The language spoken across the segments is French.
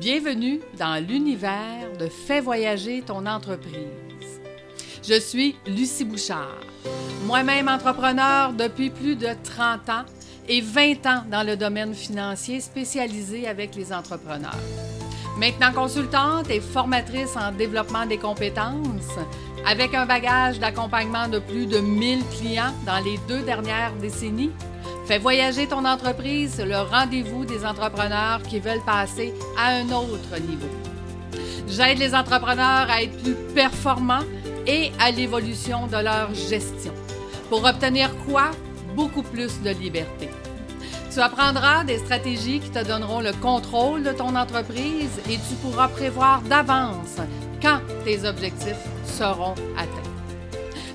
Bienvenue dans l'univers de Fais voyager ton entreprise. Je suis Lucie Bouchard, moi-même entrepreneur depuis plus de 30 ans et 20 ans dans le domaine financier spécialisé avec les entrepreneurs. Maintenant consultante et formatrice en développement des compétences, avec un bagage d'accompagnement de plus de 1000 clients dans les deux dernières décennies, Fais voyager ton entreprise, le rendez-vous des entrepreneurs qui veulent passer à un autre niveau. J'aide les entrepreneurs à être plus performants et à l'évolution de leur gestion. Pour obtenir quoi? Beaucoup plus de liberté. Tu apprendras des stratégies qui te donneront le contrôle de ton entreprise et tu pourras prévoir d'avance quand tes objectifs seront atteints.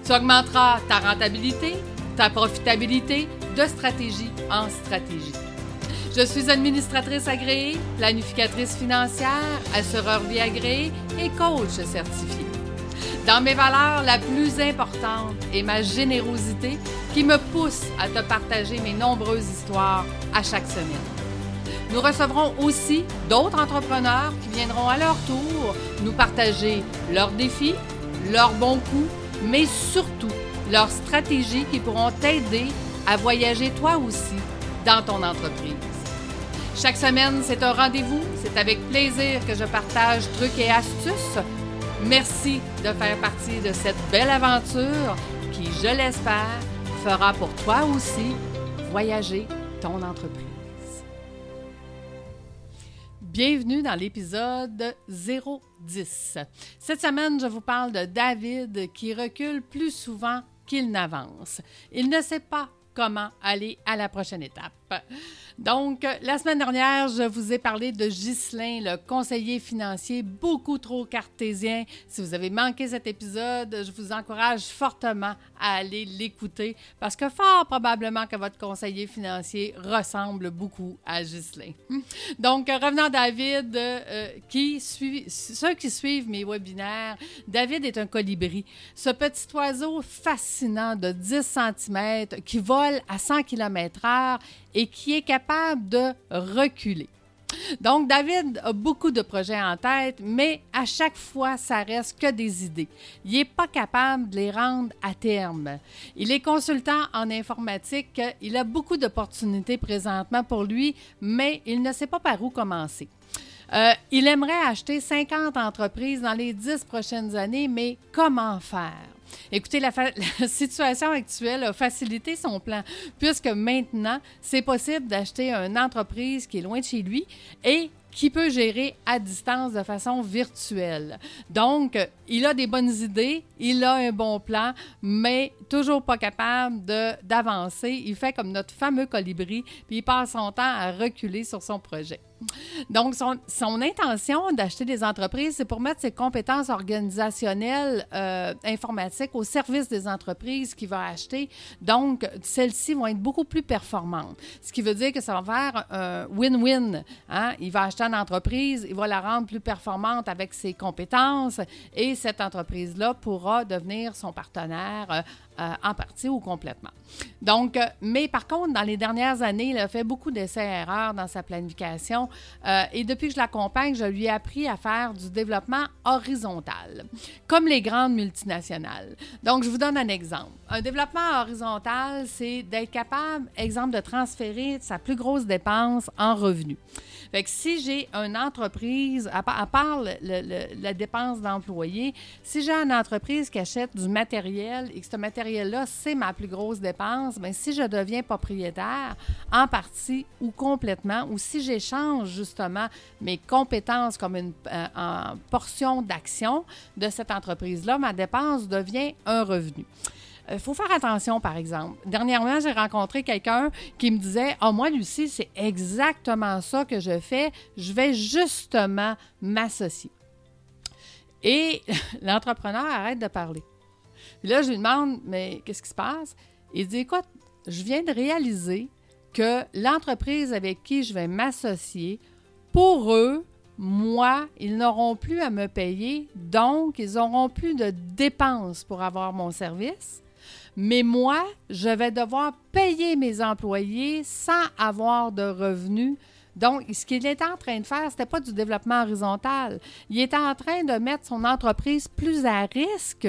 Tu augmenteras ta rentabilité, ta profitabilité de stratégie en stratégie. Je suis administratrice agréée, planificatrice financière, assureur vie agréée et coach certifié. Dans mes valeurs, la plus importante est ma générosité qui me pousse à te partager mes nombreuses histoires à chaque semaine. Nous recevrons aussi d'autres entrepreneurs qui viendront à leur tour nous partager leurs défis, leurs bons coups, mais surtout leurs stratégies qui pourront t'aider à voyager toi aussi dans ton entreprise. Chaque semaine, c'est un rendez-vous. C'est avec plaisir que je partage trucs et astuces. Merci de faire partie de cette belle aventure qui, je l'espère, fera pour toi aussi voyager ton entreprise. Bienvenue dans l'épisode 010. Cette semaine, je vous parle de David qui recule plus souvent qu'il n'avance. Il ne sait pas comment aller à la prochaine étape. Donc, la semaine dernière, je vous ai parlé de Ghislain, le conseiller financier beaucoup trop cartésien. Si vous avez manqué cet épisode, je vous encourage fortement à aller l'écouter parce que fort probablement que votre conseiller financier ressemble beaucoup à Ghislain. Donc, revenons à David, euh, qui suit, ceux qui suivent mes webinaires, David est un colibri. Ce petit oiseau fascinant de 10 cm qui à 100 km/h et qui est capable de reculer. Donc, David a beaucoup de projets en tête, mais à chaque fois, ça reste que des idées. Il n'est pas capable de les rendre à terme. Il est consultant en informatique. Il a beaucoup d'opportunités présentement pour lui, mais il ne sait pas par où commencer. Euh, il aimerait acheter 50 entreprises dans les 10 prochaines années, mais comment faire? Écoutez, la, situation actuelle a facilité son plan, puisque maintenant, c'est possible d'acheter une entreprise qui est loin de chez lui et qui peut gérer à distance de façon virtuelle. Donc, il a des bonnes idées, il a un bon plan, mais toujours pas capable d'avancer. Il fait comme notre fameux colibri, puis il passe son temps à reculer sur son projet. Donc, son, intention d'acheter des entreprises, c'est pour mettre ses compétences organisationnelles euh, informatiques au service des entreprises qu'il va acheter. Donc, celles-ci vont être beaucoup plus performantes. Ce qui veut dire que ça va faire un win-win. Hein? Il va acheter une entreprise, il va la rendre plus performante avec ses compétences et cette entreprise-là pourra devenir son partenaire euh, euh, en partie ou complètement. Donc, euh, mais par contre, dans les dernières années, il a fait beaucoup d'essais-erreurs dans sa planification et depuis que je l'accompagne, je lui ai appris à faire du développement horizontal, comme les grandes multinationales. Donc, je vous donne un exemple. Un développement horizontal, c'est d'être capable, exemple, de transférer sa plus grosse dépense en revenus. Fait si j'ai une entreprise, à, part la dépense d'employés, si j'ai une entreprise qui achète du matériel et que ce matériel-là, c'est ma plus grosse dépense, bien, si je deviens propriétaire en partie ou complètement, ou si j'échange justement mes compétences comme une euh, portion d'action de cette entreprise-là, ma dépense devient un revenu. Il euh, faut faire attention, par exemple. Dernièrement, j'ai rencontré quelqu'un qui me disait Ah, moi, Lucie, c'est exactement ça que je fais. Je vais justement m'associer. Et l'entrepreneur arrête de parler. Puis là, je lui demande Mais qu'est-ce qui se passe Il dit Écoute, je viens de réaliser que l'entreprise avec qui je vais m'associer, pour eux, moi, ils n'auront plus à me payer, donc ils n'auront plus de dépenses pour avoir mon service. Mais moi, je vais devoir payer mes employés sans avoir de revenus Donc, ce qu'il était en train de faire, ce n'était pas du développement horizontal. Il était en train de mettre son entreprise plus à risque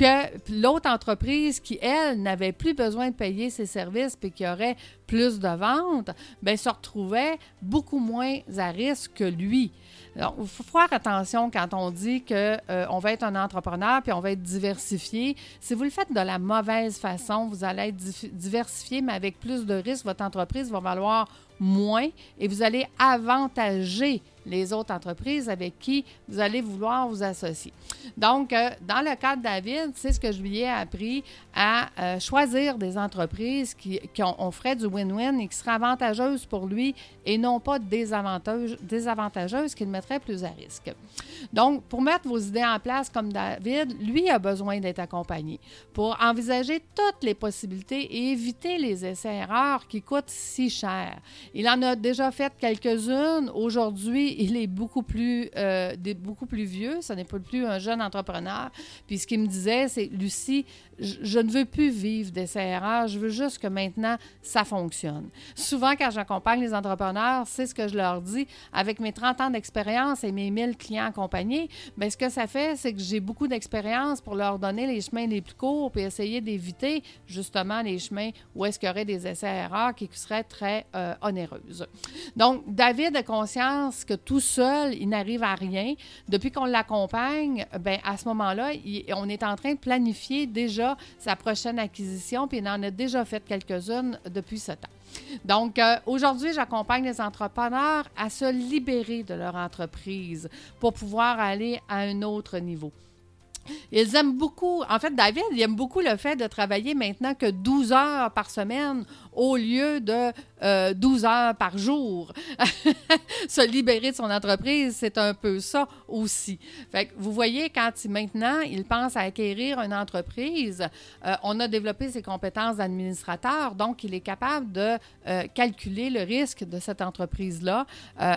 que l'autre entreprise qui, elle, n'avait plus besoin de payer ses services et qui aurait plus de ventes, bien, se retrouvait beaucoup moins à risque que lui. Alors, il faut faire attention quand on dit qu'on euh, va être un entrepreneur puis on va être diversifié. Si vous le faites de la mauvaise façon, vous allez être diversifié, mais avec plus de risques, votre entreprise va valoir moins et vous allez avantager les autres entreprises avec qui vous allez vouloir vous associer. Donc, euh, dans le cas de David, c'est ce que je lui ai appris à euh, choisir des entreprises qui, ont, on du win-win et qui seraient avantageuses pour lui et non pas désavantageuses qui le mettraient plus à risque. Donc, pour mettre vos idées en place comme David, lui a besoin d'être accompagné pour envisager toutes les possibilités et éviter les essais-erreurs qui coûtent si cher. Il en a déjà fait quelques-unes. Aujourd'hui, il est beaucoup plus, euh, beaucoup plus vieux. Ce n'est plus un jeune entrepreneur. Puis ce qu'il me disait, c'est Lucie, je, ne veux plus vivre d'essais-erreurs. Je veux juste que maintenant, ça fonctionne. Souvent, quand j'accompagne les entrepreneurs, c'est ce que je leur dis. Avec mes 30 ans d'expérience et mes 1000 clients accompagnés, bien, ce que ça fait, c'est que j'ai beaucoup d'expérience pour leur donner les chemins les plus courts et essayer d'éviter justement les chemins où est-ce qu'il y aurait des essais-erreurs qui seraient très euh, onéreuses. Donc, David a conscience que tout seul, il n'arrive à rien. Depuis qu'on l'accompagne, ben à ce moment-là, on est en train de planifier déjà sa prochaine acquisition, puis il en a déjà fait quelques-unes depuis ce temps. Donc, euh, aujourd'hui, j'accompagne les entrepreneurs à se libérer de leur entreprise pour pouvoir aller à un autre niveau. Ils aiment beaucoup, en fait, David, il aime beaucoup le fait de travailler maintenant que 12 heures par semaine au lieu de 12 euh, heures par jour. Se libérer de son entreprise, c'est un peu ça aussi. Fait que vous voyez, quand maintenant il pense à acquérir une entreprise, euh, on a développé ses compétences d'administrateur, donc il est capable de euh, calculer le risque de cette entreprise-là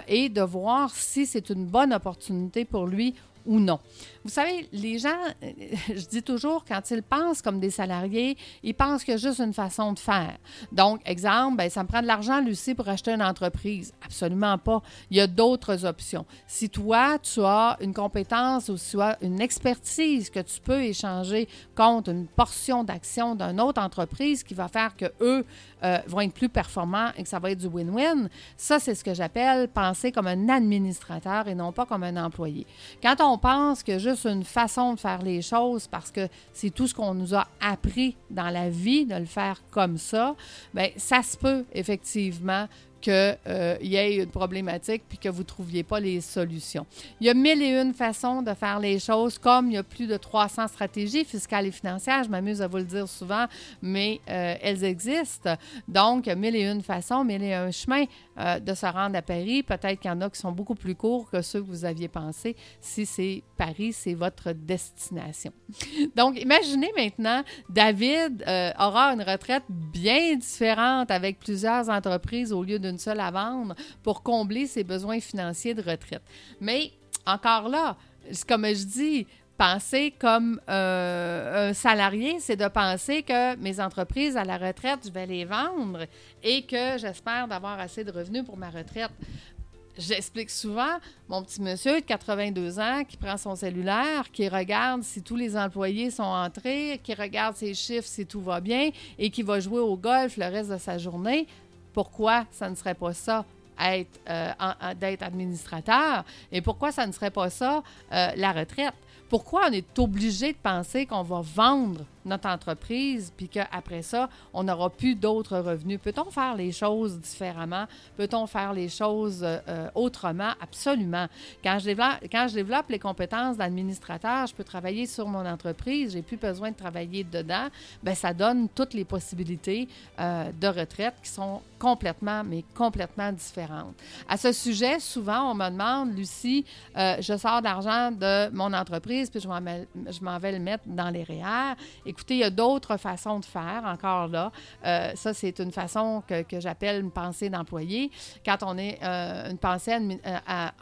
et de voir si c'est une bonne opportunité pour lui ou non. Vous savez, les gens, euh, je dis toujours, quand ils pensent comme des salariés, ils pensent qu'il y a juste une façon de faire. Donc, exemple, ben, ça me prend de l'argent, Lucie, pour acheter une entreprise. Absolument pas. Il y a d'autres options. Si toi, tu as une compétence ou tu as une expertise que tu peux échanger contre une portion d'action d'une autre entreprise qui va faire que eux euh, vont être plus performants et que ça va être du win-win, ça, c'est ce que j'appelle penser comme un administrateur et non pas comme un employé. Quand on pense que juste une façon de faire les choses parce que c'est tout ce qu'on nous a appris dans la vie de le faire comme ça, bien, ça se peut effectivement qu'il euh, y ait une problématique puis que vous ne trouviez pas les solutions. Il y a mille et une façons de faire les choses, comme il y a plus de 300 stratégies fiscales et financières. Je m'amuse à vous le dire souvent, mais euh, elles existent. Donc, il y a mille et une façons, mille et un chemins euh, de se rendre à Paris. Peut-être qu'il y en a qui sont beaucoup plus courts que ceux que vous aviez pensé si c'est Paris, c'est votre destination. Donc, imaginez maintenant, David aura une retraite bien différente avec plusieurs entreprises au lieu d'une seule à vendre pour combler ses besoins financiers de retraite. Mais encore là, comme je dis, penser comme euh, un salarié, c'est de penser que mes entreprises à la retraite, je vais les vendre et que j'espère d'avoir assez de revenus pour ma retraite. J'explique souvent mon petit monsieur de 82 ans qui prend son cellulaire, qui regarde si tous les employés sont entrés, qui regarde ses chiffres si tout va bien et qui va jouer au golf le reste de sa journée pourquoi ça ne serait pas ça être, euh, d'être administrateur et pourquoi ça ne serait pas ça euh, la retraite? Pourquoi on est obligé de penser qu'on va vendre notre entreprise, puis qu'après ça, on n'aura plus d'autres revenus. Peut-on faire les choses différemment? Peut-on faire les choses euh, euh, autrement? Absolument. Quand je, développe, quand je développe les compétences d'administrateur, je peux travailler sur mon entreprise, j'ai plus besoin de travailler dedans, bien, ça donne toutes les possibilités euh, de retraite qui sont complètement, mais complètement différentes. À ce sujet, souvent, on me demande, Lucie, je sors d'argent de mon entreprise, puis je m'en vais le mettre dans les REER. Et écoutez, il y a d'autres façons de faire, encore là. Euh, ça, c'est une façon que, que j'appelle une pensée d'employé. Quand on est euh, une pensée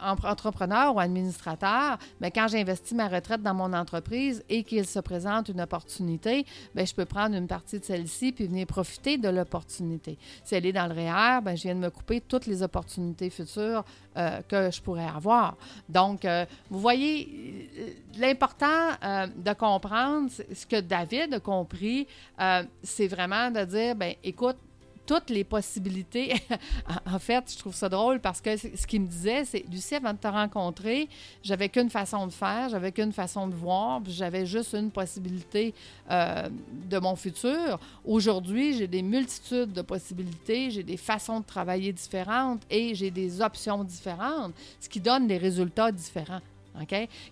entrepreneur ou administrateur, mais ben, quand j'investis ma retraite dans mon entreprise et qu'il se présente une opportunité, bien, je peux prendre une partie de celle-ci puis venir profiter de l'opportunité. Si elle est dans le REER, bien, je viens de me couper toutes les opportunités futures que je pourrais avoir. Donc, vous voyez, l'important de comprendre ce que David a compris, euh, c'est vraiment de dire, ben écoute, toutes les possibilités. en fait, je trouve ça drôle parce que ce qu'il me disait, c'est Lucie, avant de te rencontrer, j'avais qu'une façon de faire, j'avais qu'une façon de voir, j'avais juste une possibilité euh, de mon futur. Aujourd'hui, j'ai des multitudes de possibilités, j'ai des façons de travailler différentes et j'ai des options différentes, ce qui donne des résultats différents.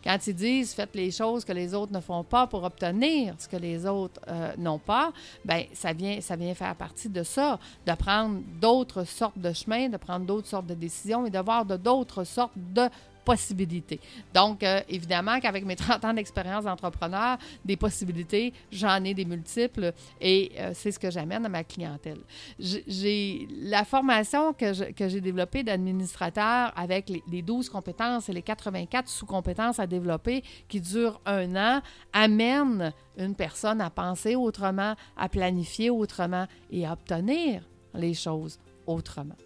Quand ils disent faites les choses que les autres ne font pas pour obtenir ce que les autres euh, n'ont pas, ben ça vient, ça vient faire partie de ça, de prendre d'autres sortes de chemins, de prendre d'autres sortes de décisions et d'avoir d'autres sortes de possibilités. Donc, euh, évidemment qu'avec mes 30 ans d'expérience d'entrepreneur, des possibilités, j'en ai des multiples et euh, c'est ce que j'amène à ma clientèle. J'ai la formation que j'ai développée d'administrateur avec les, les, 12 compétences et les 84 sous-compétences à développer qui durent un an amène une personne à penser autrement, à planifier autrement et à obtenir les choses autrement.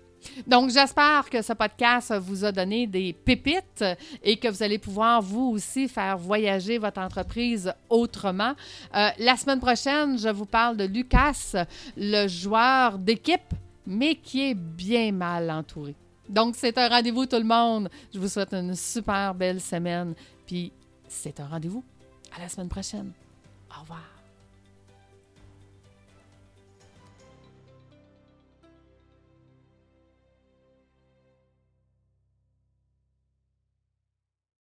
Donc, j'espère que ce podcast vous a donné des pépites et que vous allez pouvoir, vous aussi, faire voyager votre entreprise autrement. Euh, la semaine prochaine, je vous parle de Lucas, le joueur d'équipe, mais qui est bien mal entouré. Donc, c'est un rendez-vous, tout le monde. Je vous souhaite une super belle semaine. Puis, c'est un rendez-vous. À la semaine prochaine. Au revoir.